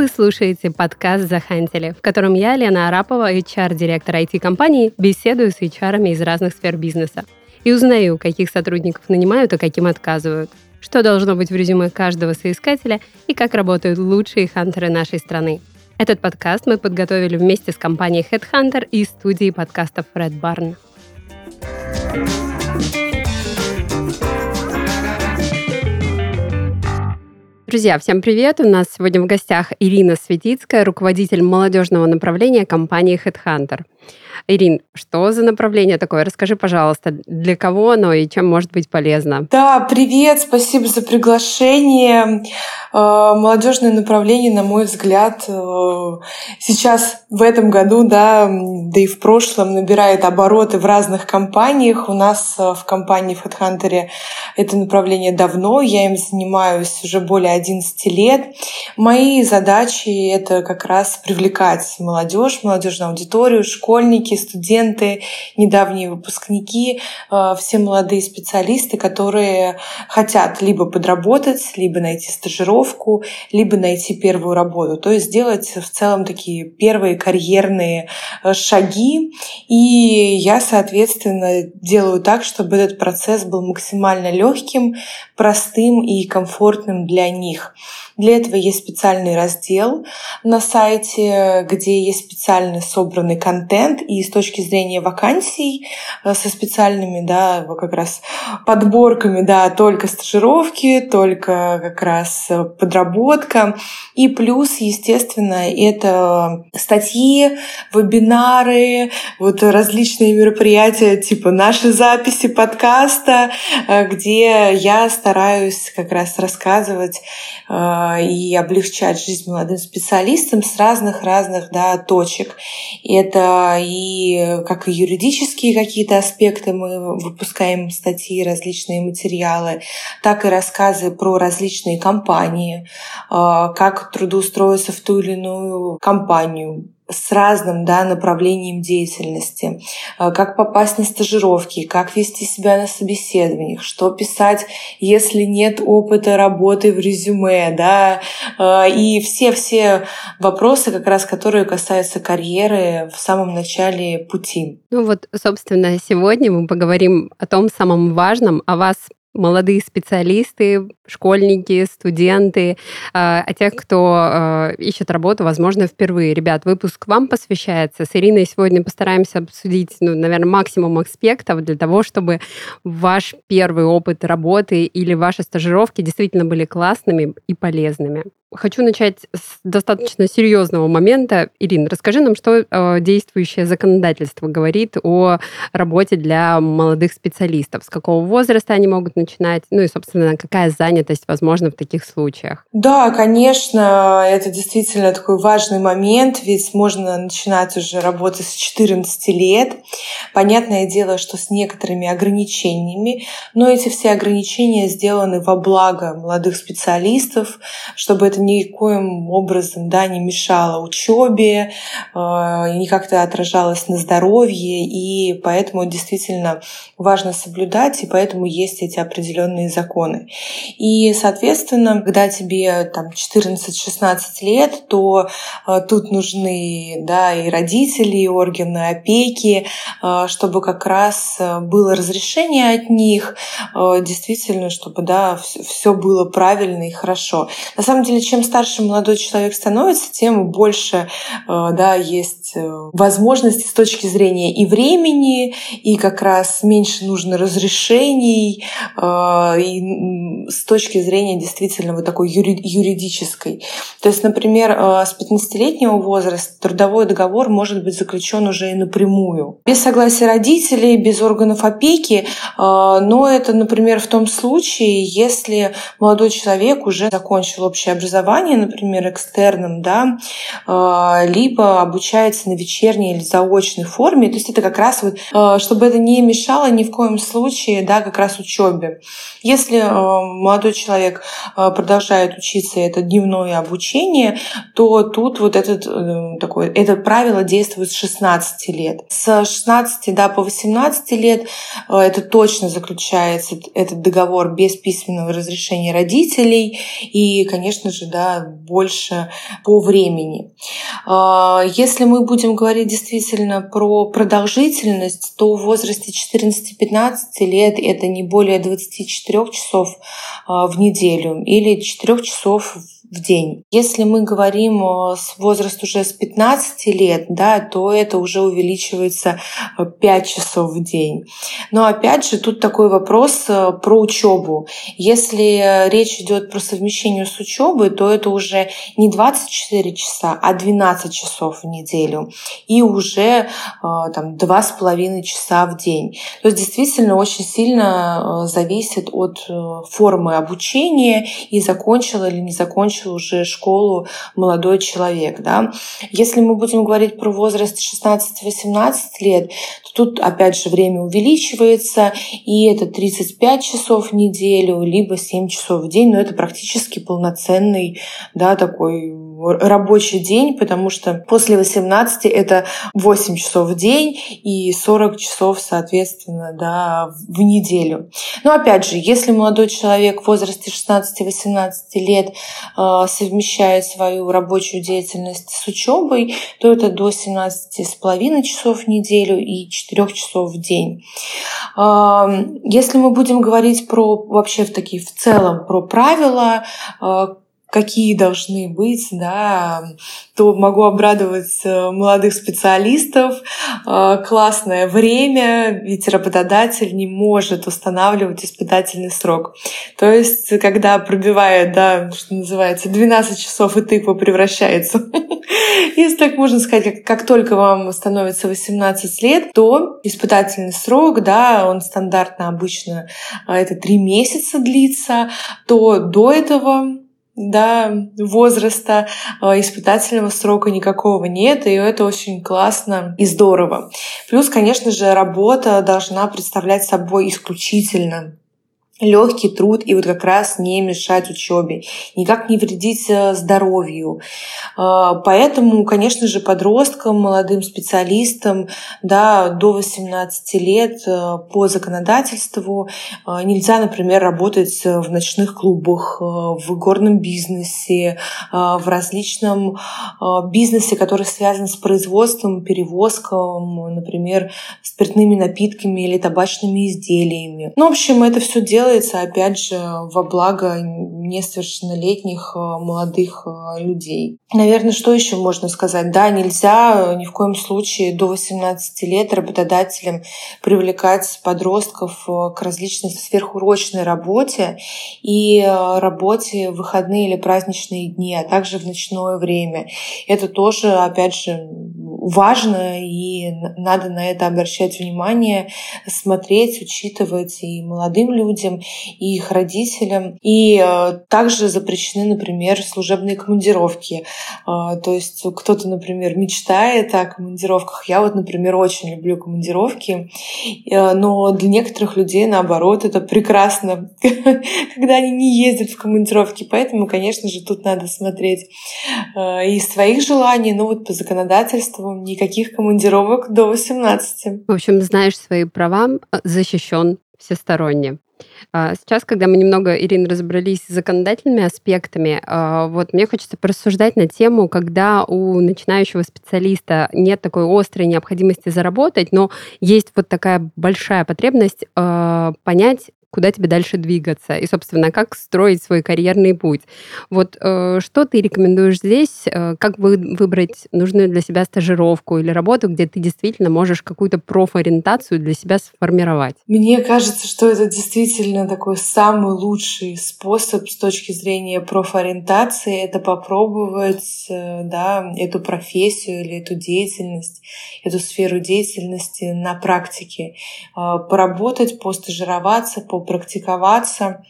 Вы слушаете подкаст «Захантили», в котором я, Лена Арапова, HR-директор IT-компании, беседую с HR из разных сфер бизнеса и узнаю, каких сотрудников нанимают, а каким отказывают, что должно быть в резюме каждого соискателя и как работают лучшие хантеры нашей страны. Этот подкаст мы подготовили вместе с компанией Headhunter и студией подкастов Red Barn. Друзья, всем привет! У нас сегодня в гостях Ирина Светицкая, руководитель молодежного направления компании Headhunter. Ирин, что за направление такое? Расскажи, пожалуйста, для кого оно и чем может быть полезно? Да, привет, спасибо за приглашение. Э, молодежное направление, на мой взгляд, э, сейчас в этом году, да, да и в прошлом набирает обороты в разных компаниях. У нас э, в компании в HeadHunter это направление давно, я им занимаюсь уже более 11 лет. Мои задачи — это как раз привлекать молодежь, молодежную аудиторию, школьники, студенты, недавние выпускники, все молодые специалисты, которые хотят либо подработать, либо найти стажировку, стажировку, либо найти первую работу. То есть сделать в целом такие первые карьерные э, шаги. И я, соответственно, делаю так, чтобы этот процесс был максимально легким, простым и комфортным для них. Для этого есть специальный раздел на сайте, где есть специально собранный контент и с точки зрения вакансий э, со специальными, да, как раз подборками, да, только стажировки, только как раз э, подработка. И плюс, естественно, это статьи, вебинары, вот различные мероприятия, типа наши записи подкаста, э, где я стараюсь как раз рассказывать и облегчать жизнь молодым специалистам с разных-разных да, точек. Это и как и юридические какие-то аспекты, мы выпускаем статьи, различные материалы, так и рассказы про различные компании, а, как трудоустроиться в ту или иную компанию, с разным да, направлением деятельности, а, как попасть на стажировки, как вести себя на собеседованиях, что писать, если нет опыта работы в резюме, да, а, и все-все вопросы, как раз которые касаются карьеры в самом начале пути. Ну вот, собственно, сегодня мы поговорим о том самом важном, о вас молодые специалисты, школьники, студенты, а, а тех, кто а, ищет работу, возможно, впервые. Ребят, выпуск вам посвящается. С Ириной сегодня постараемся обсудить, ну, наверное, максимум аспектов для того, чтобы ваш первый опыт работы или ваши стажировки действительно были классными и полезными. Хочу начать с достаточно серьезного момента. Ирина, расскажи нам, что э, действующее законодательство говорит о работе для молодых специалистов. С какого возраста они могут начинать? Ну и, собственно, какая занятость возможна в таких случаях? Да, конечно, это действительно такой важный момент, ведь можно начинать уже работать с 14 лет. Понятное дело, что с некоторыми ограничениями, но эти все ограничения сделаны во благо молодых специалистов, чтобы это никоим образом да, не мешало учебе, э, не как-то отражалось на здоровье, и поэтому действительно важно соблюдать, и поэтому есть эти определенные законы. И, соответственно, когда тебе там 14-16 лет, то э, тут нужны да, и родители, и органы опеки, э, чтобы как раз было разрешение от них, действительно, чтобы да, все было правильно и хорошо. На самом деле, чем старше молодой человек становится, тем больше э, да, есть э, возможностей с точки зрения и времени, и как раз меньше нужно разрешений, э, и с точки зрения действительно вот такой юридической. То есть, например, с 15-летнего возраста трудовой договор может быть заключен уже и напрямую. Без согласия родителей, без органов опеки, но это, например, в том случае, если молодой человек уже закончил общее образование, образования, например, экстерном, да, а, либо обучается на вечерней или заочной форме. То есть это как раз вот, а, чтобы это не мешало ни в коем случае, да, как раз учебе. Если а, молодой человек продолжает учиться, это дневное обучение, то тут вот этот э, такой, это правило действует с 16 лет. С 16 да, по 18 лет это точно заключается этот договор без письменного разрешения родителей. И, конечно же, да, больше по времени. А, если мы будем говорить действительно про продолжительность, то в возрасте 14-15 лет это не более 24 часов а, в неделю или 4 часов в день. Если мы говорим э, с возраста уже с 15 лет, да, то это уже увеличивается 5 э, часов в день. Но опять же, тут такой вопрос э, про учебу. Если речь идет про совмещение с учебой, то это уже не 24 часа, а 12 часов в неделю. И уже там, 2,5 часа в день. То есть действительно очень сильно зависит от формы обучения и закончила или не закончила закончил уже школу молодой человек. Да? Если мы будем говорить про возраст 16-18 лет, то тут опять же время увеличивается, и это 35 часов в неделю, либо 7 часов в день, но это практически полноценный да, такой рабочий день, потому что после 18 это 8 часов в день и 40 часов, соответственно, да, в неделю. Но опять же, если молодой человек в возрасте 16-18 лет э, совмещает свою рабочую деятельность с учебой, то это до 17,5 часов в неделю и 4 часов в день. Э, если мы будем говорить про вообще в такие в целом про правила, э, какие должны быть, да, то могу обрадовать молодых специалистов. Э, классное время, ведь работодатель не может устанавливать испытательный срок. То есть, когда пробивает, да, что называется, 12 часов и тыква превращается, если так можно сказать, как только вам становится 18 лет, то испытательный срок, да, он стандартно обычно э, это 3 месяца длится, то до этого да, возраста э, испытательного срока никакого нет, и это очень классно и здорово. Плюс, конечно же, работа должна представлять собой исключительно легкий труд и вот как раз не мешать учебе, никак не вредить э, здоровью. А, поэтому, конечно же, подросткам, молодым специалистам да, до 18 лет э, по законодательству э, нельзя, например, работать в ночных клубах, в горном бизнесе, в различном бизнесе, который связан с производством, перевозком, например, спиртными напитками или табачными изделиями. Ну, в общем, это все дело делается, опять же, во благо несовершеннолетних э, молодых э, людей. Наверное, что еще можно сказать? Да, нельзя ни в коем случае до 18 лет работодателям привлекать подростков э, к различной сверхурочной работе и работе в выходные или праздничные дни, а также в ночное время. Это тоже, опять же, важно, и надо на это обращать внимание, смотреть, учитывать и молодым людям, и их родителям. И э, также запрещены, например, служебные командировки. Э, то есть кто-то, например, мечтает о командировках. Я вот, например, очень люблю командировки, э, но для некоторых людей, наоборот, это прекрасно, когда они не ездят в командировки. Поэтому, конечно же, тут надо смотреть из своих желаний, но вот по законодательству никаких командировок до 18. В общем, знаешь свои права, защищен всесторонне. А, сейчас, когда мы немного, Ирина, разобрались с законодательными аспектами, а, вот мне хочется порассуждать на тему, когда у начинающего специалиста нет такой острой необходимости заработать, но есть вот такая большая потребность а, понять, куда тебе дальше двигаться и, собственно, как строить свой карьерный путь. Вот э, что ты рекомендуешь здесь? Э, как вы, выбрать нужную для себя стажировку или работу, где ты действительно можешь какую-то профориентацию для себя сформировать? Мне кажется, что это действительно такой самый лучший способ с точки зрения профориентации. Это попробовать э, да, эту профессию или эту деятельность, эту сферу деятельности на практике. Поработать, постажироваться, по попрактиковаться.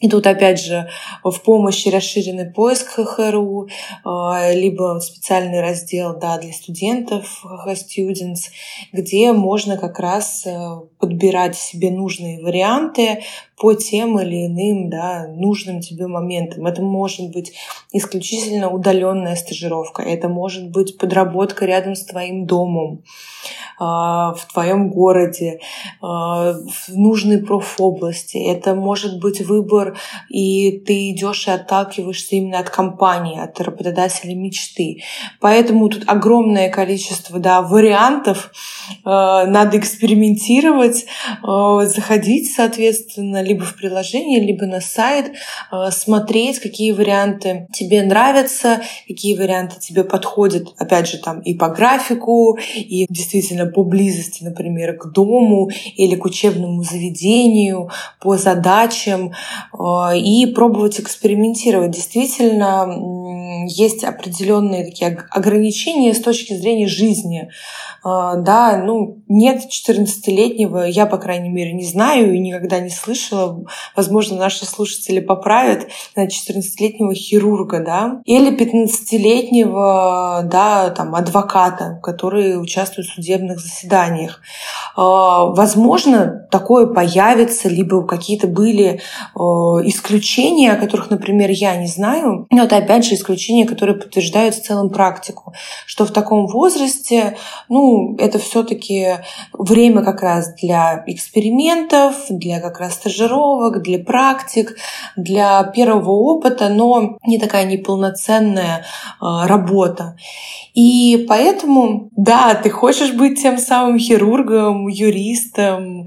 И тут, опять же, в помощи расширенный поиск ХХРУ, а, либо специальный раздел да, для студентов Students, где можно как раз э, подбирать себе нужные варианты по тем или иным да, нужным тебе моментам. Это может быть исключительно удаленная стажировка, это может быть подработка рядом с твоим домом, а, в твоем городе, а, в нужной профобласти. Это может быть выбор, и ты идешь и отталкиваешься именно от компании, от работодателя мечты. Поэтому тут огромное количество да, вариантов. А, надо экспериментировать, заходить, соответственно, либо в приложение, либо на сайт, смотреть, какие варианты тебе нравятся, какие варианты тебе подходят, опять же, там и по графику, и действительно действительно по близости, например, к дому или к учебному заведению, по задачам э, и пробовать экспериментировать. Действительно, есть определенные такие ограничения с точки зрения жизни. Э, да, ну, нет 14-летнего, я, по крайней мере, не знаю и никогда не слышала, возможно, наши слушатели поправят, 14-летнего хирурга, да, или 15-летнего, да, там, адвоката, который участвует в судебных заседаниях. А, возможно, такое появится, либо какие-то были а, исключения, о которых, например, я не знаю. Но это, опять же, исключения, которые подтверждают в целом практику, что в таком возрасте, ну, это все таки время как раз для экспериментов, для как раз стажировок, для практик, для первого опыта, но не такая неполноценная а, работа. И поэтому, да, ты хочешь быть тем самым хирургом, юристом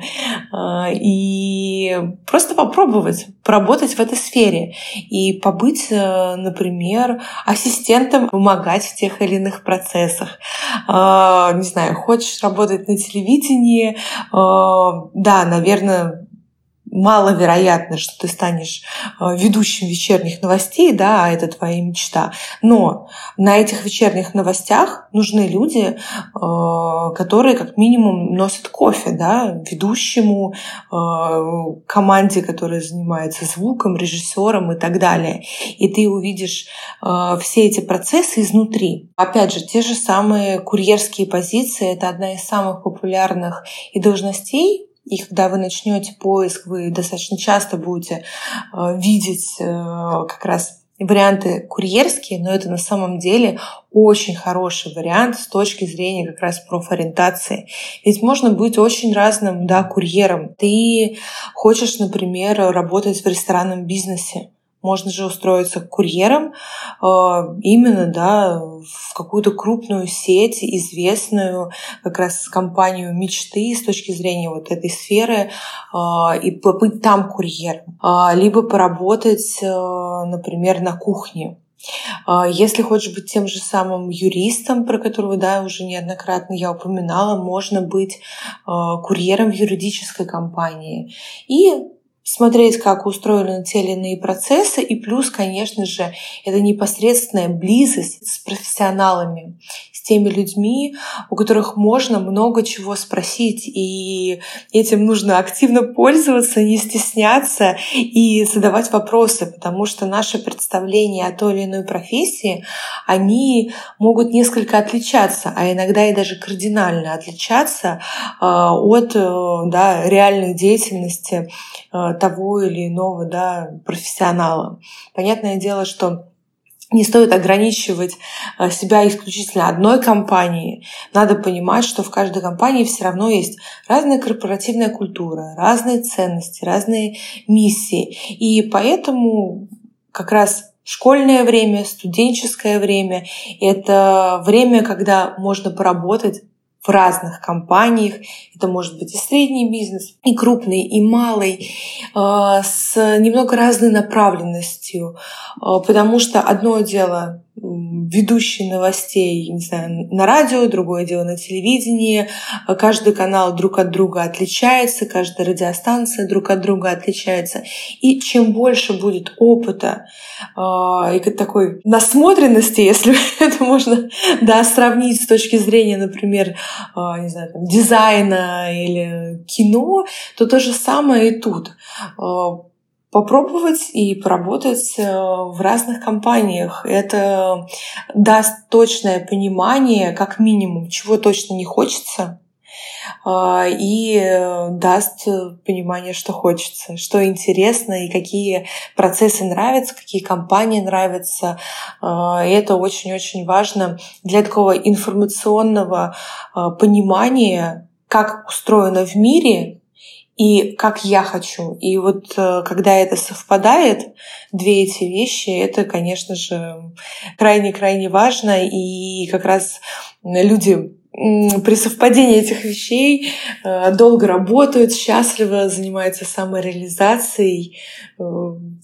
а, и просто попробовать поработать в этой сфере и побыть, э, например, ассистентом, помогать в тех или иных процессах. А, не знаю, хочешь работать на телевидении, а, да, наверное, маловероятно, что ты станешь э, ведущим вечерних новостей, да, а это твоя мечта. Но на этих вечерних новостях нужны люди, э, которые как минимум носят кофе, да, ведущему, э, команде, которая занимается звуком, режиссером и так далее. И ты увидишь все эти процессы изнутри. Опять же, те же самые курьерские позиции — это одна из самых популярных и должностей и когда вы начнете поиск, вы достаточно часто будете э, видеть э, как раз варианты курьерские, но это на самом деле очень хороший вариант с точки зрения как раз профориентации. Ведь можно быть очень разным да, курьером. Ты хочешь, например, работать в ресторанном бизнесе. Можно же устроиться курьером э, именно да, в какую-то крупную сеть, известную как раз компанию мечты с точки зрения вот этой сферы э, и побыть там курьером. Э, либо поработать, например, на кухне. Если хочешь быть тем же самым юристом, про которого, да, уже неоднократно я упоминала, можно быть курьером в юридической компании. И смотреть, как устроены те или иные процессы, и плюс, конечно же, это непосредственная близость с профессионалами, теми людьми, у которых можно много чего спросить, и этим нужно активно пользоваться, не стесняться и задавать вопросы, потому что наши представления о той или иной профессии, они могут несколько отличаться, а иногда и даже кардинально отличаться а, от э, да, реальной деятельности э, того или иного да, профессионала. Понятное дело, что не стоит ограничивать э, себя исключительно одной компанией. Надо понимать, что в каждой компании все равно есть разная корпоративная культура, разные ценности, разные миссии. И поэтому как раз школьное время, студенческое время — это время, когда можно поработать в разных компаниях. Это может быть и средний бизнес, и крупный, и малый, э, с немного разной направленностью. Э, потому что одно дело ведущий новостей, не знаю, на радио, другое дело на телевидении. Каждый канал друг от друга отличается, каждая радиостанция друг от друга отличается. И чем больше будет опыта э, и такой насмотренности, если это можно да, сравнить с точки зрения, например, э, не знаю, там, дизайна или кино, то то же самое и тут. Э, попробовать и поработать э, в разных компаниях. Это даст точное понимание, как минимум, чего точно не хочется, а, и э, даст понимание, что хочется, что интересно и какие процессы нравятся, какие компании нравятся. А, и это очень-очень важно для такого информационного понимания, как устроено в мире и как я хочу. И вот э, когда это совпадает, две эти вещи, это, конечно же, крайне-крайне важно. И как раз люди при совпадении этих вещей э, долго работают, счастливо занимаются самореализацией, э,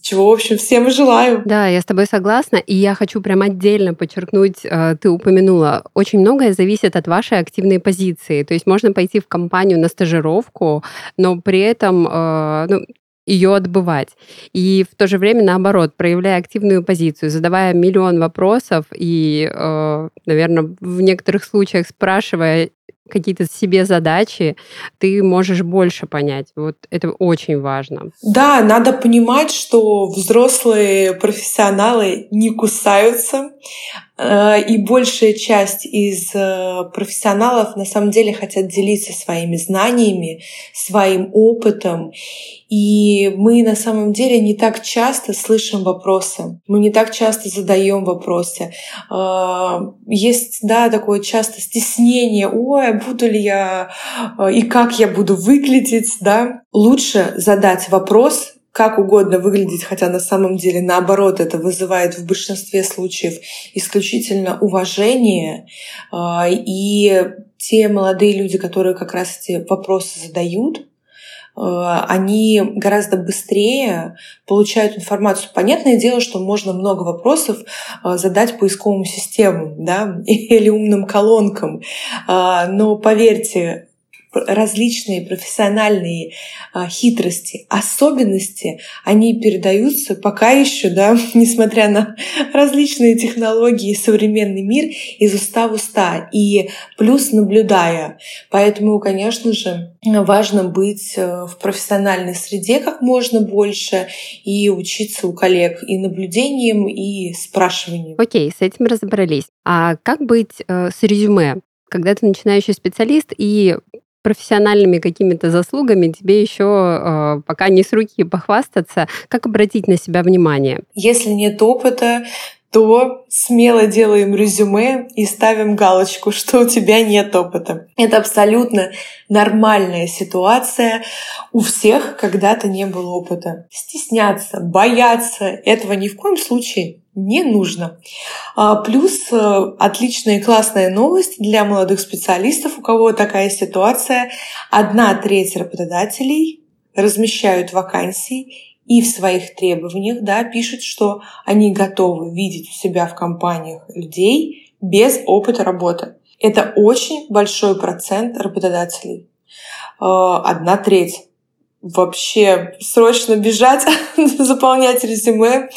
чего, в общем, всем желаю. Да, я с тобой согласна, и я хочу прям отдельно подчеркнуть, э, ты упомянула, очень многое зависит от вашей активной позиции. То есть можно пойти в компанию на стажировку, но при этом ну, ее отбывать. И в то же время, наоборот, проявляя активную позицию, задавая миллион вопросов и, э, наверное, в некоторых случаях спрашивая какие-то себе задачи, ты можешь больше понять. Вот это очень важно. Да, надо понимать, что взрослые профессионалы не кусаются, и большая часть из э, профессионалов на самом деле хотят делиться своими знаниями, своим опытом. И мы на самом деле не так часто слышим вопросы, мы не так часто задаем вопросы. Э, есть, да, такое часто стеснение, ой, буду ли я и как я буду выглядеть, да. Лучше задать вопрос, как угодно выглядеть, хотя на самом деле наоборот это вызывает в большинстве случаев исключительно уважение. А, и те молодые люди, которые как раз эти вопросы задают, а, они гораздо быстрее получают информацию. Понятное дело, что можно много вопросов а, задать поисковым системам да, или умным колонкам, но поверьте, различные профессиональные а, хитрости, особенности, они передаются пока еще, да, несмотря на различные технологии современный мир, из уста в уста, и плюс наблюдая. Поэтому, конечно же, важно быть э, в профессиональной среде как можно больше и учиться у коллег и наблюдением, и спрашиванием. Окей, с этим разобрались. А как быть э, с резюме? когда ты начинающий специалист, и профессиональными какими-то заслугами тебе еще э, пока не с руки похвастаться. Как обратить на себя внимание? Если нет опыта, то смело делаем резюме и ставим галочку, что у тебя нет опыта. Это абсолютно нормальная ситуация. У всех когда-то не было опыта. Стесняться, бояться этого ни в коем случае не нужно. А, плюс э, отличная и классная новость для молодых специалистов, у кого такая ситуация. Одна треть работодателей размещают вакансии и в своих требованиях да, пишут, что они готовы видеть у себя в компаниях людей без опыта работы. Это очень большой процент работодателей. Э, одна треть вообще срочно бежать, заполнять резюме,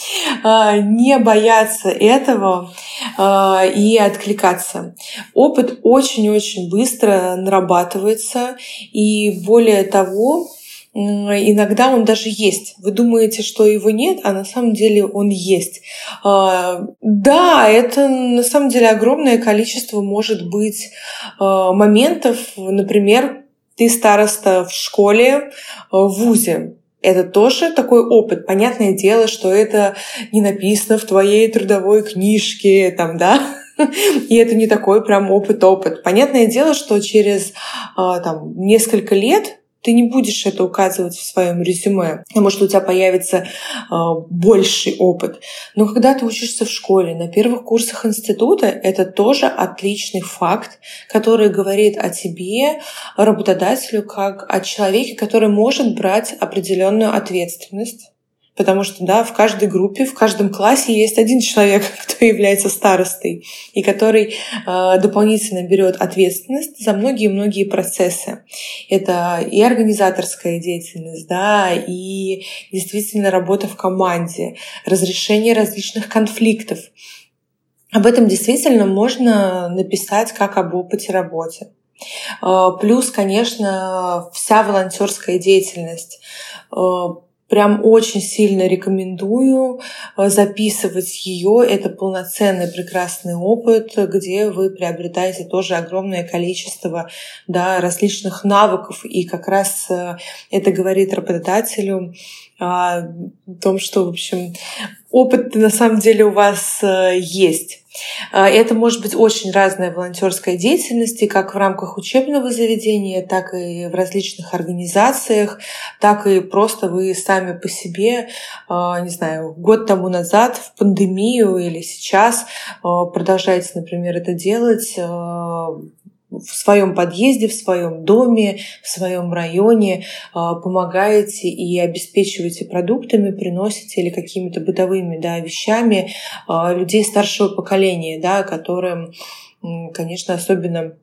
э, не бояться этого э, и откликаться. Опыт очень-очень быстро нарабатывается, и более того, иногда он даже есть. Вы думаете, что его нет, а на самом деле он есть. А, да, это на самом деле огромное количество может быть а, моментов. Например, ты староста в школе, а, в ВУЗе. Это тоже такой опыт. Понятное дело, что это не написано в твоей трудовой книжке, там, да, и это не такой прям опыт-опыт. Понятное дело, что через там, несколько лет ты не будешь это указывать в своем резюме, потому что у тебя появится э, больший опыт. Но когда ты учишься в школе, на первых курсах института, это тоже отличный факт, который говорит о тебе, работодателю, как о человеке, который может брать определенную ответственность Потому что, да, в каждой группе, в каждом классе есть один человек, кто является старостой, и который э, дополнительно берет ответственность за многие-многие процессы. Это и организаторская деятельность, да, и действительно работа в команде, разрешение различных конфликтов. Об этом действительно можно написать как об опыте работы. Плюс, конечно, вся волонтерская деятельность Прям очень сильно рекомендую э, записывать ее. Это полноценный прекрасный опыт, где вы приобретаете тоже огромное количество да, различных навыков. И как раз э, это говорит работодателю о том, что, в общем, опыт на самом деле у вас э, есть. А, это может быть очень разная волонтерская деятельность, как в рамках учебного заведения, так и в различных организациях, так и просто вы сами по себе, а, не знаю, год тому назад в пандемию или сейчас а, продолжаете, например, это делать в своем подъезде, в своем доме, в своем районе помогаете и обеспечиваете продуктами, приносите или какими-то бытовыми да, вещами людей старшего поколения, да, которым, конечно, особенно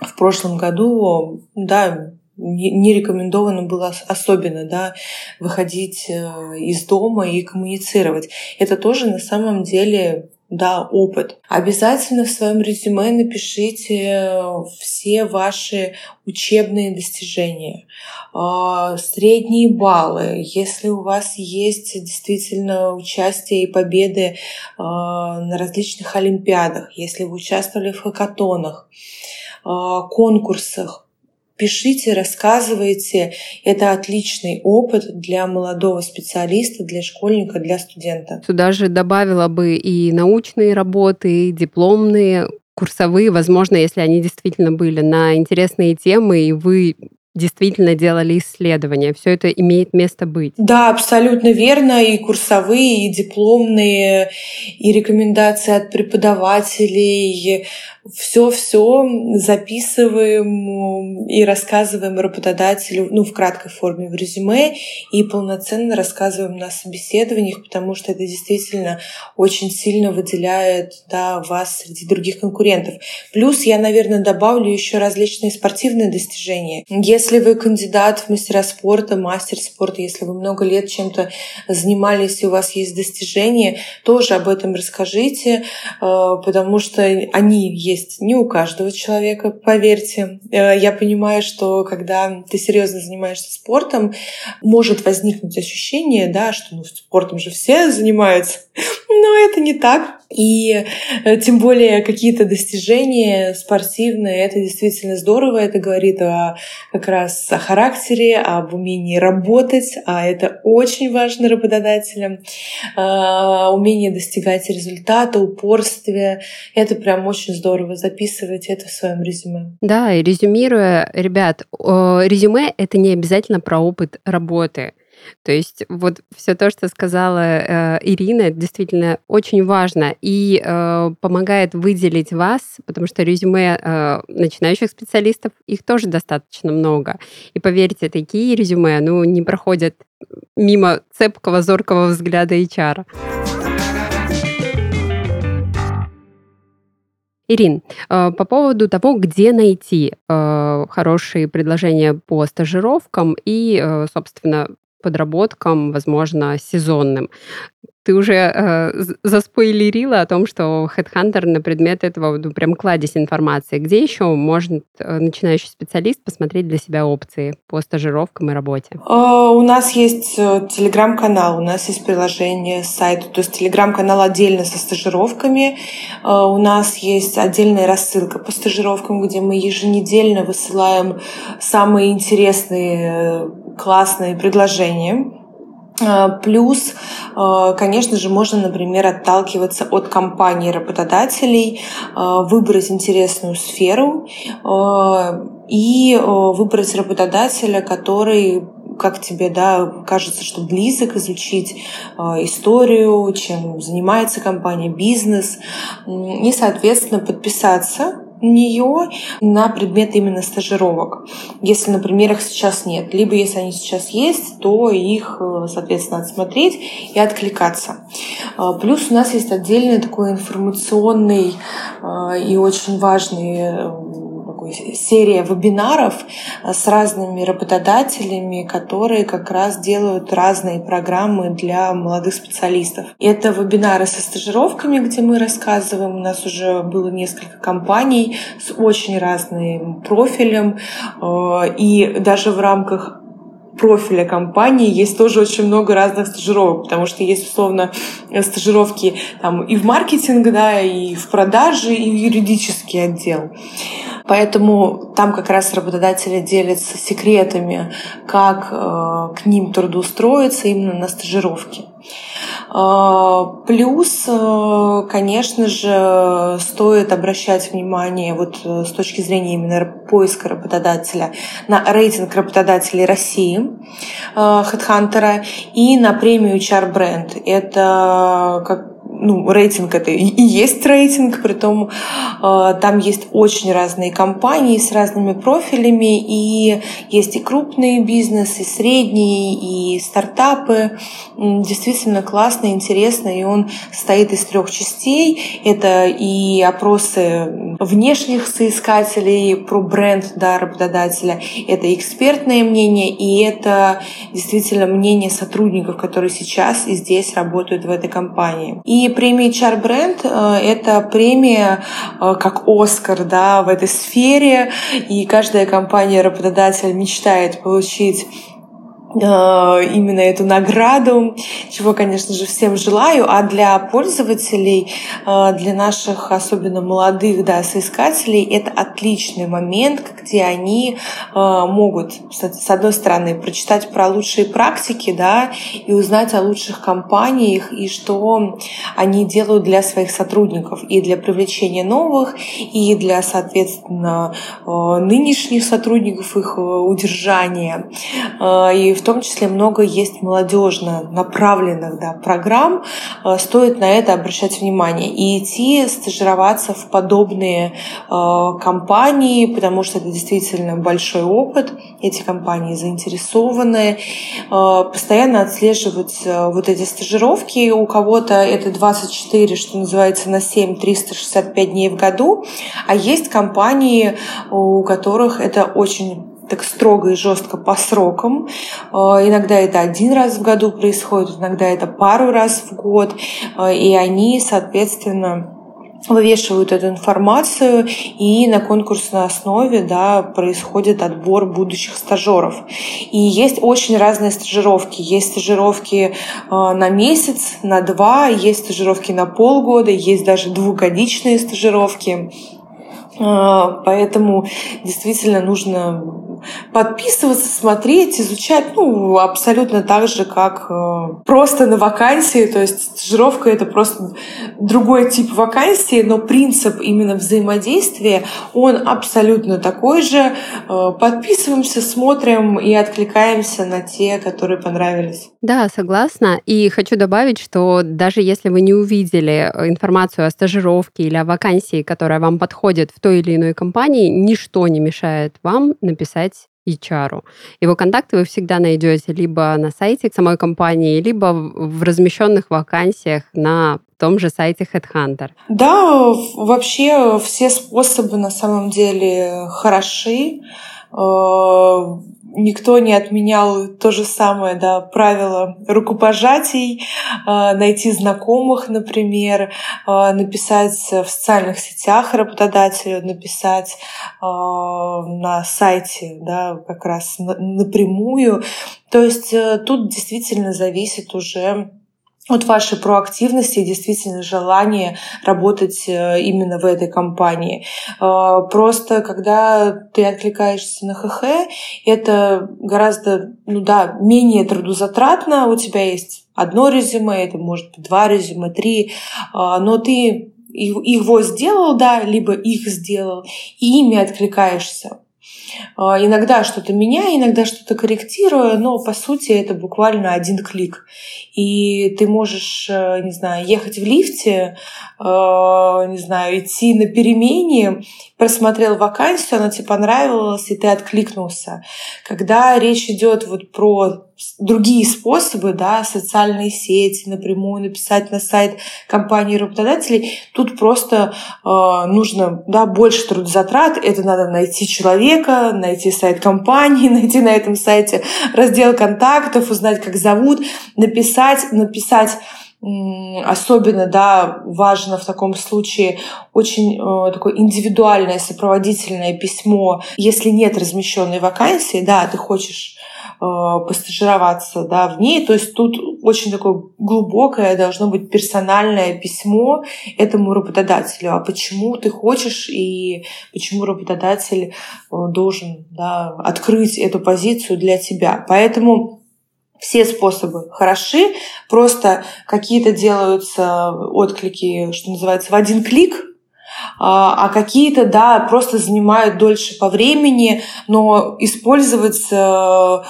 в прошлом году, да, не рекомендовано было особенно да, выходить э, из дома и коммуницировать. Это тоже на самом деле да, опыт. Обязательно в своем резюме напишите э, все ваши учебные достижения, а, средние баллы, если у вас есть действительно участие и победы а, на различных олимпиадах, если вы участвовали в хакатонах, а, конкурсах, пишите, рассказывайте. Это отличный опыт для молодого специалиста, для школьника, для студента. Сюда же добавила бы и научные работы, и дипломные, курсовые, возможно, если они действительно были на интересные темы, и вы действительно делали исследования. Все это имеет место быть. Да, абсолютно верно. И курсовые, и дипломные, и рекомендации от преподавателей, все-все записываем и рассказываем работодателю, ну, в краткой форме в резюме, и полноценно рассказываем на собеседованиях, потому что это действительно очень сильно выделяет да, вас среди других конкурентов. Плюс я, наверное, добавлю еще различные спортивные достижения. Если вы кандидат в мастера спорта, мастер спорта, если вы много лет чем-то занимались и у вас есть достижения, тоже об этом расскажите, э, потому что они есть есть не у каждого человека, поверьте. Э, я понимаю, что когда ты серьезно занимаешься спортом, может возникнуть ощущение, да, что ну, спортом же все занимаются, но это не так. И э, тем более какие-то достижения спортивные, это действительно здорово, это говорит о, как раз о характере, об умении работать, а это очень важно работодателям, а, умение достигать результата, упорстве, это прям очень здорово записывать это в своем резюме. Да, и резюмируя, ребят, резюме — это не обязательно про опыт работы. То есть вот все то, что сказала э, Ирина, действительно очень важно и э, помогает выделить вас, потому что резюме э, начинающих специалистов, их тоже достаточно много. И поверьте, такие резюме, ну, не проходят мимо цепкого, зоркого взгляда HR. Ирин, э, по поводу того, где найти э, хорошие предложения по стажировкам и, э, собственно, подработкам, возможно, сезонным. Ты уже э, заспойлерила о том, что Headhunter на предмет этого ну, прям кладезь информации. Где еще может э, начинающий специалист посмотреть для себя опции по стажировкам и работе? Uh, у нас есть э, телеграм-канал, у нас есть приложение сайта, то есть телеграм-канал отдельно со стажировками. Uh, у нас есть отдельная рассылка по стажировкам, где мы еженедельно высылаем самые интересные, классные предложения а, плюс, а, конечно же, можно, например, отталкиваться от компании работодателей, а, выбрать интересную сферу и выбрать работодателя, который как тебе да, кажется, что близок изучить историю, чем занимается компания, бизнес, и, соответственно, подписаться нее на предмет именно стажировок. Если, например, их сейчас нет, либо если они сейчас есть, то их, э, соответственно, отсмотреть и откликаться. А, плюс у нас есть отдельный такой информационный а, и очень важный э, серия вебинаров э, с разными работодателями, которые как раз делают разные программы для молодых специалистов. Это вебинары со стажировками, где мы рассказываем. У нас уже было несколько компаний с очень разным профилем. Э, и даже в рамках профиля компании есть тоже очень много разных стажировок, потому что есть, условно, стажировки там и в маркетинг, да, и в продаже, и в юридический отдел. Поэтому там как раз работодатели делятся секретами, как э, к ним трудоустроиться именно на стажировке. Э, плюс, э, конечно же, стоит обращать внимание вот э, с точки зрения именно поиска работодателя на рейтинг работодателей России, HeadHunter, и на премию HR Brand. Это как ну, рейтинг это и есть рейтинг, при том э, там есть очень разные компании с разными профилями, и есть и крупные бизнесы, и средние, и стартапы. Действительно классно, интересно, и он состоит из трех частей. Это и опросы внешних соискателей про бренд да, работодателя, это экспертное мнение, и это действительно мнение сотрудников, которые сейчас и здесь работают в этой компании. И премия HR Brand э, — это премия э, как Оскар да, в этой сфере, и каждая компания-работодатель мечтает получить именно эту награду, чего, конечно же, всем желаю. А для пользователей, э, для наших особенно молодых да, соискателей, это отличный момент, где они э, могут, с одной стороны, прочитать про лучшие практики да, и узнать о лучших компаниях и что они делают для своих сотрудников и для привлечения новых, и для, соответственно, нынешних сотрудников, их удержания. И в в том числе много есть молодежно направленных да, программ, э, стоит на это обращать внимание. И идти стажироваться в подобные э, компании, потому что это действительно большой опыт, эти компании заинтересованы, э, постоянно отслеживать вот эти стажировки, у кого-то это 24, что называется, на 7, 365 дней в году, а есть компании, у которых это очень так строго и жестко по срокам. Э, иногда это один раз в году происходит, иногда это пару раз в год. Э, и они, соответственно, вывешивают эту информацию, и на конкурсной основе да, происходит отбор будущих стажеров. И есть очень разные стажировки. Есть стажировки э, на месяц, на два, есть стажировки на полгода, есть даже двухгодичные стажировки. Поэтому действительно нужно подписываться, смотреть, изучать, ну, абсолютно так же, как э, просто на вакансии, то есть стажировка — это просто другой тип вакансии, но принцип именно взаимодействия, он абсолютно такой же. Э, подписываемся, смотрим и откликаемся на те, которые понравились. Да, согласна. И хочу добавить, что даже если вы не увидели информацию о стажировке или о вакансии, которая вам подходит в той или иной компании, ничто не мешает вам написать HR. Его контакты вы всегда найдете либо на сайте самой компании, либо в размещенных вакансиях на том же сайте Headhunter. Да, вообще все способы на самом деле хороши. Э, никто не отменял то же самое, да, правило рукопожатий, э, найти знакомых, например, э, написать в социальных сетях работодателю, написать на сайте, да, как раз напрямую. То есть тут действительно зависит уже от вашей проактивности и действительно желания работать э, именно в этой компании. Э, просто когда ты откликаешься на ХХ, это гораздо, ну да, менее трудозатратно. У тебя есть одно резюме, это может быть два резюме, три, э, но ты его сделал, да, либо их сделал, и ими откликаешься. А, иногда что-то меняю, иногда что-то корректирую, но по сути это буквально один клик. И ты можешь, э, не знаю, ехать в лифте, э, не знаю, идти на перемене, просмотрел вакансию, она тебе понравилась, и ты откликнулся. Когда речь идет вот про другие способы, да, социальные сети, напрямую написать на сайт компании работодателей, тут просто э, нужно да, больше трудозатрат, это надо найти человека, найти сайт компании, найти на этом сайте раздел контактов, узнать, как зовут, написать, написать особенно, да, важно в таком случае очень э, такое индивидуальное сопроводительное письмо. Если нет размещенной вакансии, да, ты хочешь постажироваться да, в ней. То есть тут очень такое глубокое должно быть персональное письмо этому работодателю. А почему ты хочешь и почему работодатель должен да, открыть эту позицию для тебя. Поэтому все способы хороши, просто какие-то делаются отклики, что называется, в один клик, а, а какие-то, да, просто занимают дольше по времени, но использовать э,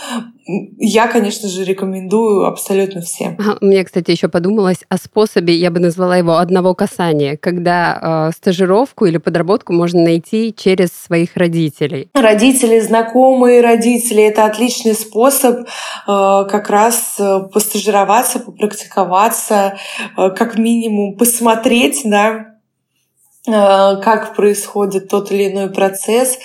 я, конечно же, рекомендую абсолютно всем. Меня, кстати, еще подумалось о способе, я бы назвала его одного касания, когда э, стажировку или подработку можно найти через своих родителей. Родители, знакомые родители, это отличный способ э, как раз э, постажироваться, попрактиковаться, э, как минимум посмотреть, да, как происходит тот или иной процесс.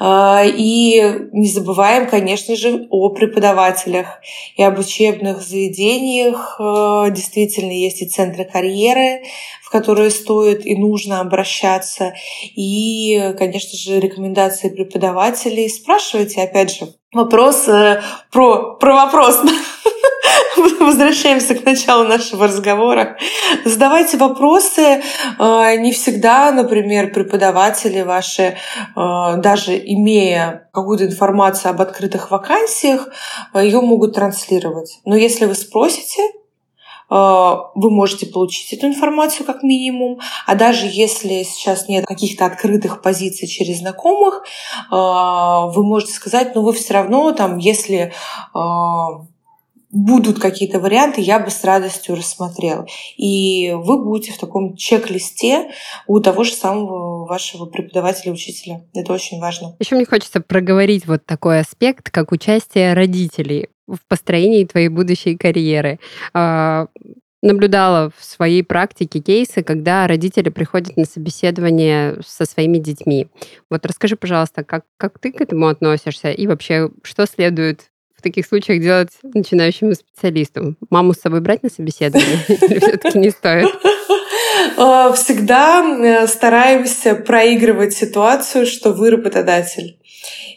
Э, и не забываем, конечно же, о преподавателях и об учебных заведениях. Э, действительно, есть и центры карьеры, в которые стоит и нужно обращаться. И, конечно же, рекомендации преподавателей. Спрашивайте, опять же, вопрос про, про вопрос. Возвращаемся к началу нашего разговора. Задавайте вопросы. Э, не всегда, например, преподаватели ваши, э, даже имея какую-то информацию об открытых вакансиях, э, ее могут транслировать. Но если вы спросите, вы можете получить эту информацию как минимум. А даже если сейчас нет каких-то открытых позиций через знакомых, вы можете сказать, ну вы все равно там, если будут какие-то варианты, я бы с радостью рассмотрела. И вы будете в таком чек-листе у того же самого вашего преподавателя, учителя. Это очень важно. Еще мне хочется проговорить вот такой аспект, как участие родителей в построении твоей будущей карьеры а, наблюдала в своей практике кейсы, когда родители приходят на собеседование со своими детьми. Вот расскажи, пожалуйста, как, как ты к этому относишься и вообще, что следует в таких случаях делать начинающим специалистам? Маму с собой брать на собеседование или все-таки не стоит? А, всегда э, стараемся проигрывать ситуацию, что вы работодатель.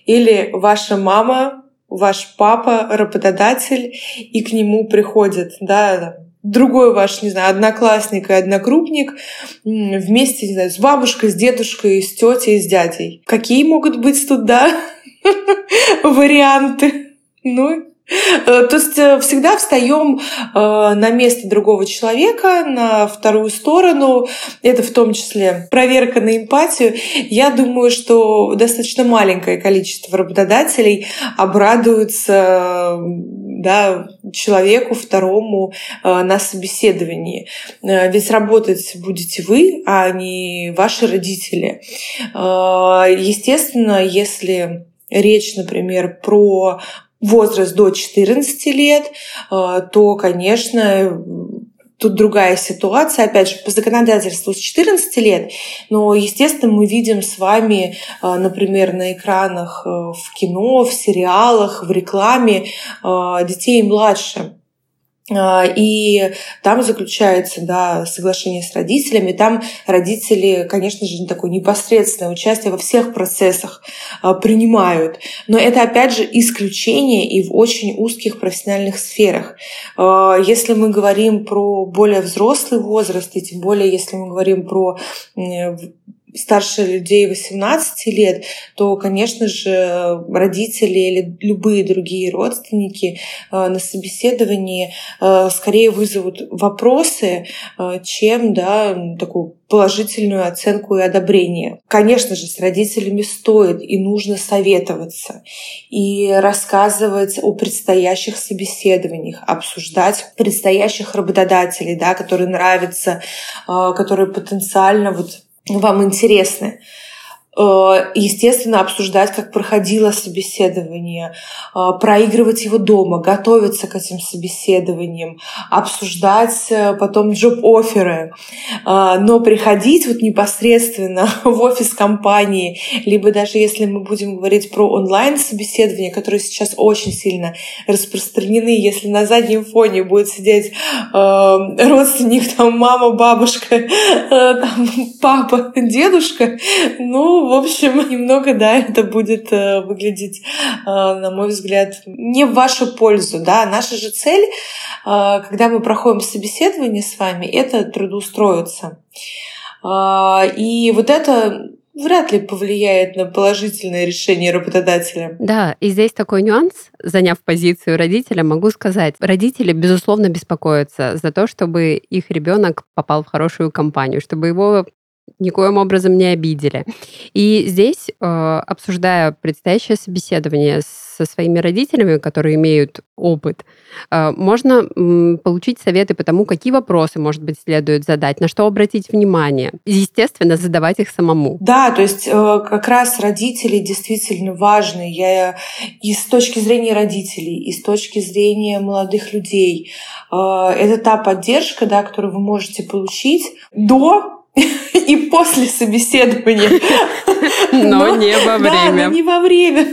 Или ваша мама, ваш папа работодатель, и к нему приходит, да, другой ваш, не знаю, одноклассник и однокрупник вместе, не знаю, с бабушкой, с дедушкой, с тетей, с дядей. Какие могут быть тут, да, варианты? Ну, то есть э, всегда встаем э, на место другого человека, на вторую сторону. Это в том числе проверка на эмпатию. Я думаю, что достаточно маленькое количество работодателей обрадуются да, человеку второму на собеседовании. Ведь работать будете вы, а не ваши родители. Естественно, если речь, например, про возраст до 14 лет, э, то, конечно, тут другая ситуация. Опять же, по законодательству с 14 лет, но, естественно, мы видим с вами, э, например, на экранах э, в кино, в сериалах, в рекламе детей младше. А, и там заключается да, соглашение с родителями. Там родители, конечно же, такое непосредственное участие во всех процессах а, принимают. Но это, опять же, исключение и в очень узких профессиональных сферах. А, если мы говорим про более взрослый возраст, и тем более если мы говорим про старше людей 18 лет, то, конечно же, родители или любые другие родственники э, на собеседовании э, скорее вызовут вопросы, э, чем да, такую положительную оценку и одобрение. Конечно же, с родителями стоит и нужно советоваться и рассказывать о предстоящих собеседованиях, обсуждать предстоящих работодателей, да, которые нравятся, которые потенциально вот вам интересны. Э, естественно, обсуждать, как проходило собеседование, э, проигрывать его дома, готовиться к этим собеседованиям, обсуждать э, потом джоб-оферы, но приходить вот непосредственно в офис компании, либо даже если мы будем говорить про онлайн-собеседования, которые сейчас очень сильно распространены, если на заднем фоне будет сидеть родственник, там мама, бабушка, там, папа, дедушка, ну, В общем, немного, да, это будет э, выглядеть, э, на мой взгляд, не в вашу пользу, да. Наша же цель, э, когда мы проходим собеседование с вами, это трудоустроиться. И вот это вряд ли повлияет на положительное решение работодателя. Да, и здесь такой нюанс, заняв позицию родителя, могу сказать, родители, безусловно, беспокоятся за то, чтобы их ребенок попал в хорошую компанию, чтобы его никоим образом не обидели. И здесь, э, обсуждая предстоящее собеседование со своими родителями, которые имеют опыт, э, можно получить советы по тому, какие вопросы, может быть, следует задать, на что обратить внимание. Естественно, задавать их самому. Да, то есть э, как раз родители действительно важны. Я и с точки зрения родителей, и с точки зрения молодых людей. Это та поддержка, да, которую вы можете получить до и после собеседования. Но, не во время. Да, но не во время.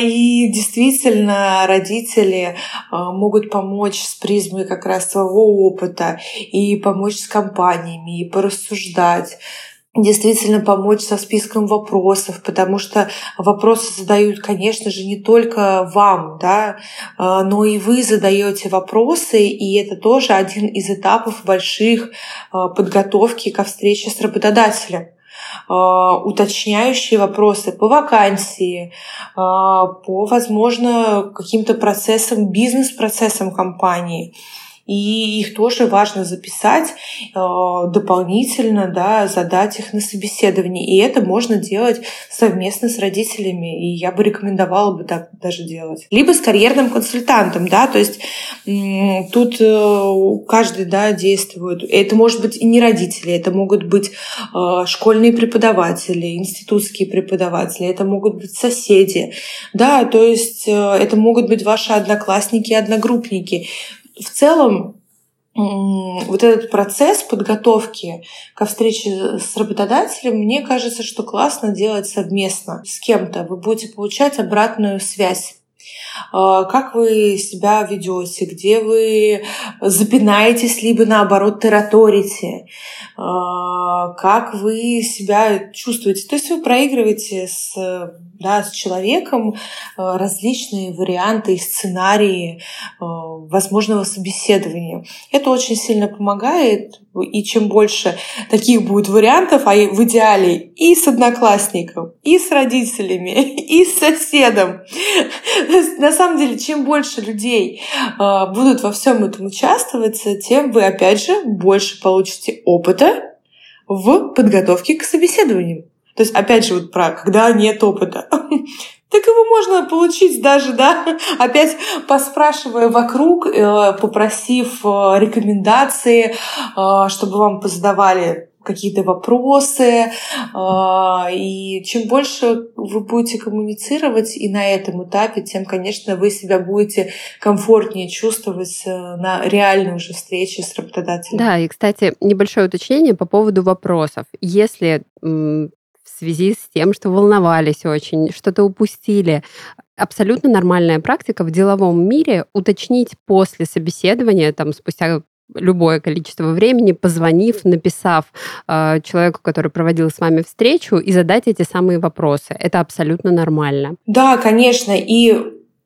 И действительно, родители а, могут помочь с призмой как раз своего опыта и помочь с компаниями, и порассуждать действительно помочь со списком вопросов, потому что вопросы задают, конечно же, не только вам, да, а, но и вы задаете вопросы, и это тоже один из этапов больших а, подготовки ко встрече с работодателем. А, уточняющие вопросы по вакансии, по, возможно, каким-то процессам, бизнес-процессам компании и их тоже важно записать э, дополнительно, да, задать их на собеседование. И это можно делать совместно с родителями, и я бы рекомендовала бы так даже делать. Либо с карьерным консультантом, да, то есть тут э, каждый, да, действует. Это может быть и не родители, это могут быть э, школьные преподаватели, институтские преподаватели, это могут быть соседи, да, то есть это могут быть ваши одноклассники одногруппники в целом вот этот процесс подготовки ко встрече с работодателем, мне кажется, что классно делать совместно с кем-то. Вы будете получать обратную связь а, как вы себя ведете, где вы запинаетесь, либо наоборот тараторите, а, как вы себя чувствуете. То есть вы проигрываете с, да, с человеком а, различные варианты и сценарии возможного собеседования. Это очень сильно помогает, и чем больше таких будет вариантов, а в идеале и с одноклассником, и с родителями, и с соседом. На самом деле, чем больше людей а, будут во всем этом участвовать, тем вы, опять же, больше получите опыта в подготовке к собеседованию. То есть, опять же, вот про когда нет опыта. Так его можно получить даже, да, опять поспрашивая вокруг, э, попросив э, рекомендации, э, чтобы вам позадавали какие-то вопросы. И чем больше вы будете коммуницировать и на этом этапе, тем, конечно, вы себя будете комфортнее чувствовать на реальной уже встрече с работодателем. Да, и, кстати, небольшое уточнение по поводу вопросов. Если в связи с тем, что волновались очень, что-то упустили. Абсолютно нормальная практика в деловом мире уточнить после собеседования, там, спустя любое количество времени, позвонив, написав э, человеку, который проводил с вами встречу, и задать эти самые вопросы. Это абсолютно нормально. Да, конечно. И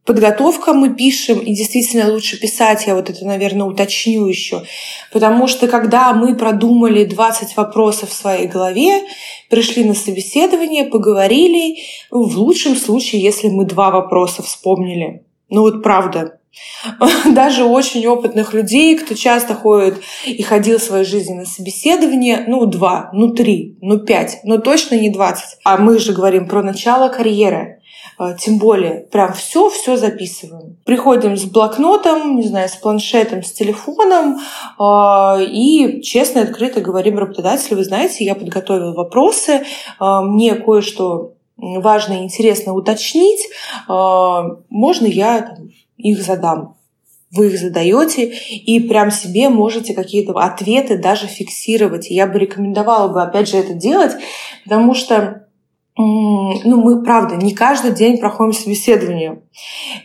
подготовка мы пишем, и действительно лучше писать, я вот это, наверное, уточню еще. Потому что когда мы продумали 20 вопросов в своей голове, пришли на собеседование, поговорили, ну, в лучшем случае, если мы два вопроса вспомнили. Ну вот правда, даже очень опытных людей, кто часто ходит и ходил в своей жизни на собеседование, ну, два, ну, три, ну, пять, но точно не двадцать. А мы же говорим про начало карьеры. А, тем более, прям все, все записываем. Приходим с блокнотом, не знаю, с планшетом, с телефоном а, и честно и открыто говорим работодателю, вы знаете, я подготовил вопросы, а, мне кое-что важно и интересно уточнить, можно я их задам вы их задаете и прям себе можете какие-то ответы даже фиксировать. я бы рекомендовала бы, опять же, это делать, потому что ну, мы, правда, не каждый день проходим собеседование.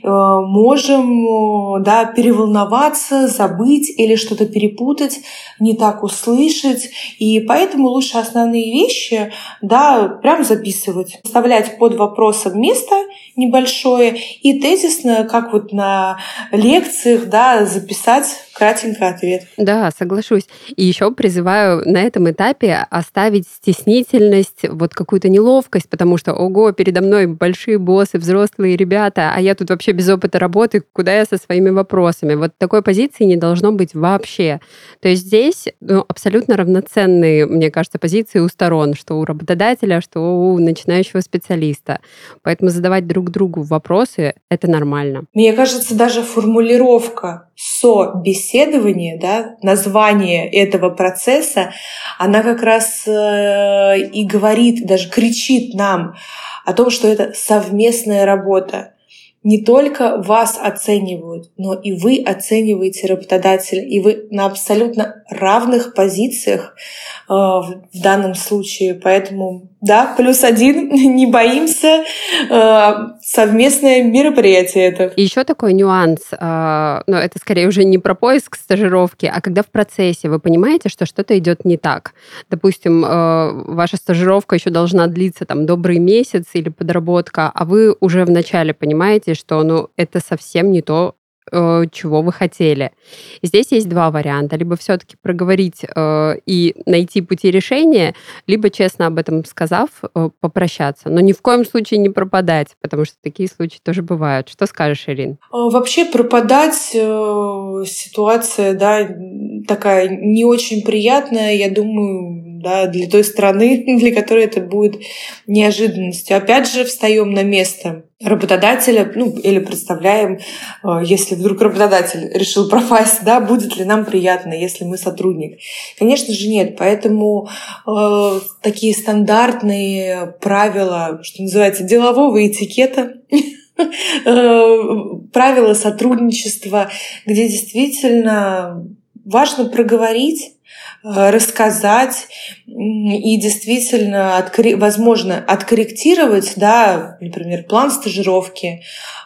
Э, можем да, переволноваться, забыть или что-то перепутать, не так услышать. И поэтому лучше основные вещи да, прям записывать. Вставлять под вопросом место небольшое и тезисно, как вот на лекциях, да, записать кратенько ответ. Да, соглашусь. И еще призываю на этом этапе оставить стеснительность, вот какую-то неловкость, потому что, ого, передо мной большие боссы, взрослые ребята, а я тут вообще без опыта работы, куда я со своими вопросами? Вот такой позиции не должно быть вообще. То есть здесь ну, абсолютно равноценные, мне кажется, позиции у сторон, что у работодателя, что у начинающего специалиста. Поэтому задавать друг другу вопросы — это нормально. Мне кажется, даже формулировка собеседование, да, название этого процесса, она как раз э, и говорит, даже кричит нам о том, что это совместная работа не только вас оценивают, но и вы оцениваете работодателя, и вы на абсолютно равных позициях э, в данном случае. Поэтому да, плюс один, не боимся, э, совместное мероприятие это. И еще такой нюанс, э, но ну, это скорее уже не про поиск стажировки, а когда в процессе вы понимаете, что что-то идет не так. Допустим, э, ваша стажировка еще должна длиться там добрый месяц или подработка, а вы уже вначале понимаете, что ну, это совсем не то, чего вы хотели. Здесь есть два варианта. Либо все-таки проговорить э, и найти пути решения, либо, честно об этом сказав, э, попрощаться. Но ни в коем случае не пропадать, потому что такие случаи тоже бывают. Что скажешь, Ирин? Вообще пропадать э, ситуация, да, такая не очень приятная, я думаю, да, для той страны, для которой это будет неожиданностью. Опять же, встаем на место работодателя, ну, или представляем, э, если вдруг работодатель решил пропасть, да, будет ли нам приятно, если мы сотрудник. Конечно же, нет. Поэтому э, такие стандартные правила, что называется, делового этикета, э, правила сотрудничества, где действительно важно проговорить рассказать и действительно, откори- возможно, откорректировать, да, например, план стажировки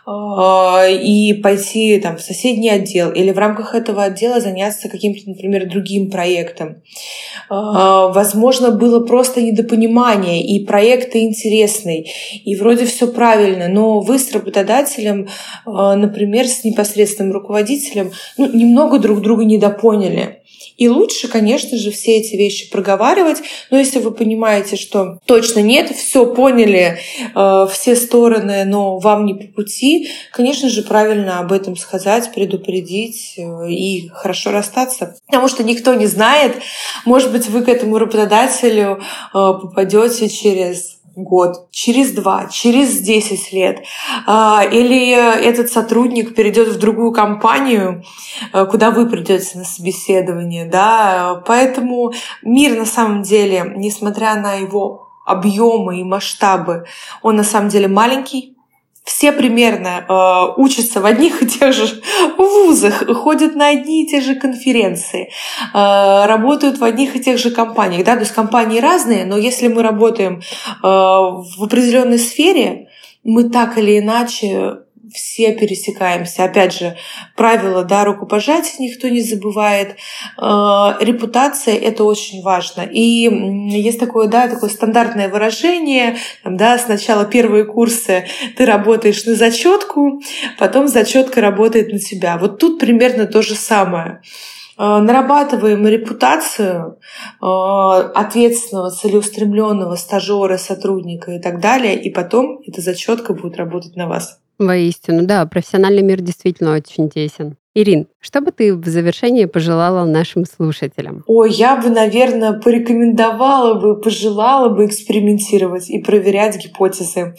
э, и пойти там, в соседний отдел или в рамках этого отдела заняться каким-то, например, другим проектом. Э, возможно, было просто недопонимание, и проект интересный, и вроде все правильно, но вы с работодателем, например, с непосредственным руководителем, ну, немного друг друга недопоняли. И лучше, конечно же, все эти вещи проговаривать. Но если вы понимаете, что точно нет, все поняли, э, все стороны, но вам не по пути, конечно же, правильно об этом сказать, предупредить э, и хорошо расстаться. Потому что никто не знает, может быть, вы к этому работодателю э, попадете через год, через два, через десять лет, а, или этот сотрудник перейдет в другую компанию, а, куда вы придете на собеседование, да, поэтому мир на самом деле, несмотря на его объемы и масштабы, он на самом деле маленький, все примерно э, учатся в одних и тех же вузах, ходят на одни и те же конференции, э, работают в одних и тех же компаниях. Да? То есть компании разные, но если мы работаем э, в определенной сфере, мы так или иначе все пересекаемся. Опять же, правила, да, рукопожатия никто не забывает. Э, репутация — это очень важно. И есть такое, да, такое стандартное выражение, там, да, сначала первые курсы ты работаешь на зачетку, потом зачетка работает на тебя. Вот тут примерно то же самое э, нарабатываем репутацию э, ответственного, целеустремленного стажера, сотрудника и так далее, и потом эта зачетка будет работать на вас. Воистину, да, профессиональный мир действительно очень тесен. Ирин, что бы ты в завершении пожелала нашим слушателям? Ой, я бы, наверное, порекомендовала бы, пожелала бы экспериментировать и проверять гипотезы.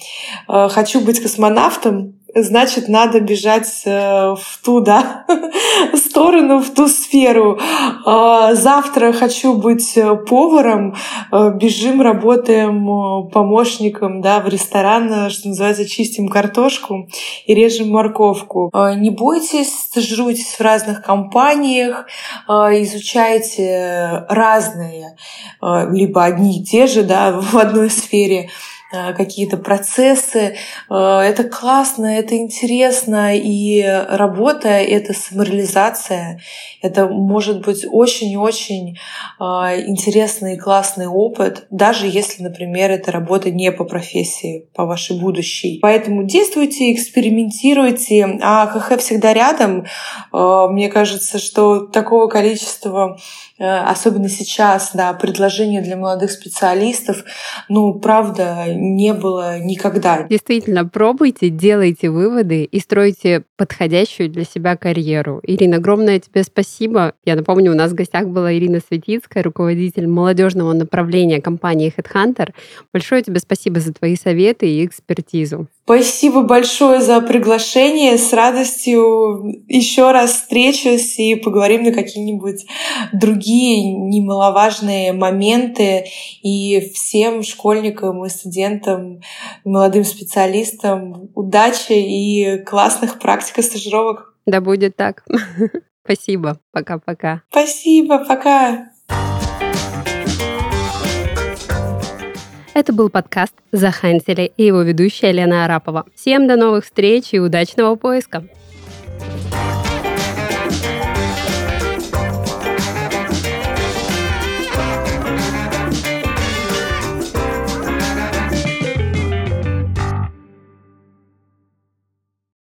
Э, хочу быть космонавтом, значит, надо бежать э, в ту да, сторону, в ту сферу. А, завтра хочу быть э, поваром, э, бежим, работаем помощником да, в ресторан, что называется, чистим картошку и режем морковку. Не бойтесь, стажируйтесь в разных компаниях, изучайте разные, либо одни и те же да, в одной сфере какие-то процессы. Э, это классно, это интересно, и работа — это самореализация. Это может быть очень-очень интересный и классный опыт, даже если, например, эта работа не по профессии, по вашей будущей. Поэтому действуйте, экспериментируйте, а ХХ всегда рядом. Мне кажется, что такого количества Э, особенно сейчас, да, предложения для молодых специалистов, ну, правда, не было никогда. Действительно, пробуйте, делайте выводы и стройте подходящую для себя карьеру. Ирина, огромное тебе спасибо. Я напомню, у нас в гостях была Ирина Светицкая, руководитель молодежного направления компании Headhunter. Большое тебе спасибо за твои советы и экспертизу. Спасибо большое за приглашение. С радостью еще раз встречусь и поговорим на какие-нибудь другие немаловажные моменты. И всем школьникам и студентам, молодым специалистам удачи и классных практик и стажировок. Да будет так. Спасибо. Пока-пока. Спасибо. Пока. Это был подкаст «Захантили» и его ведущая Лена Арапова. Всем до новых встреч и удачного поиска!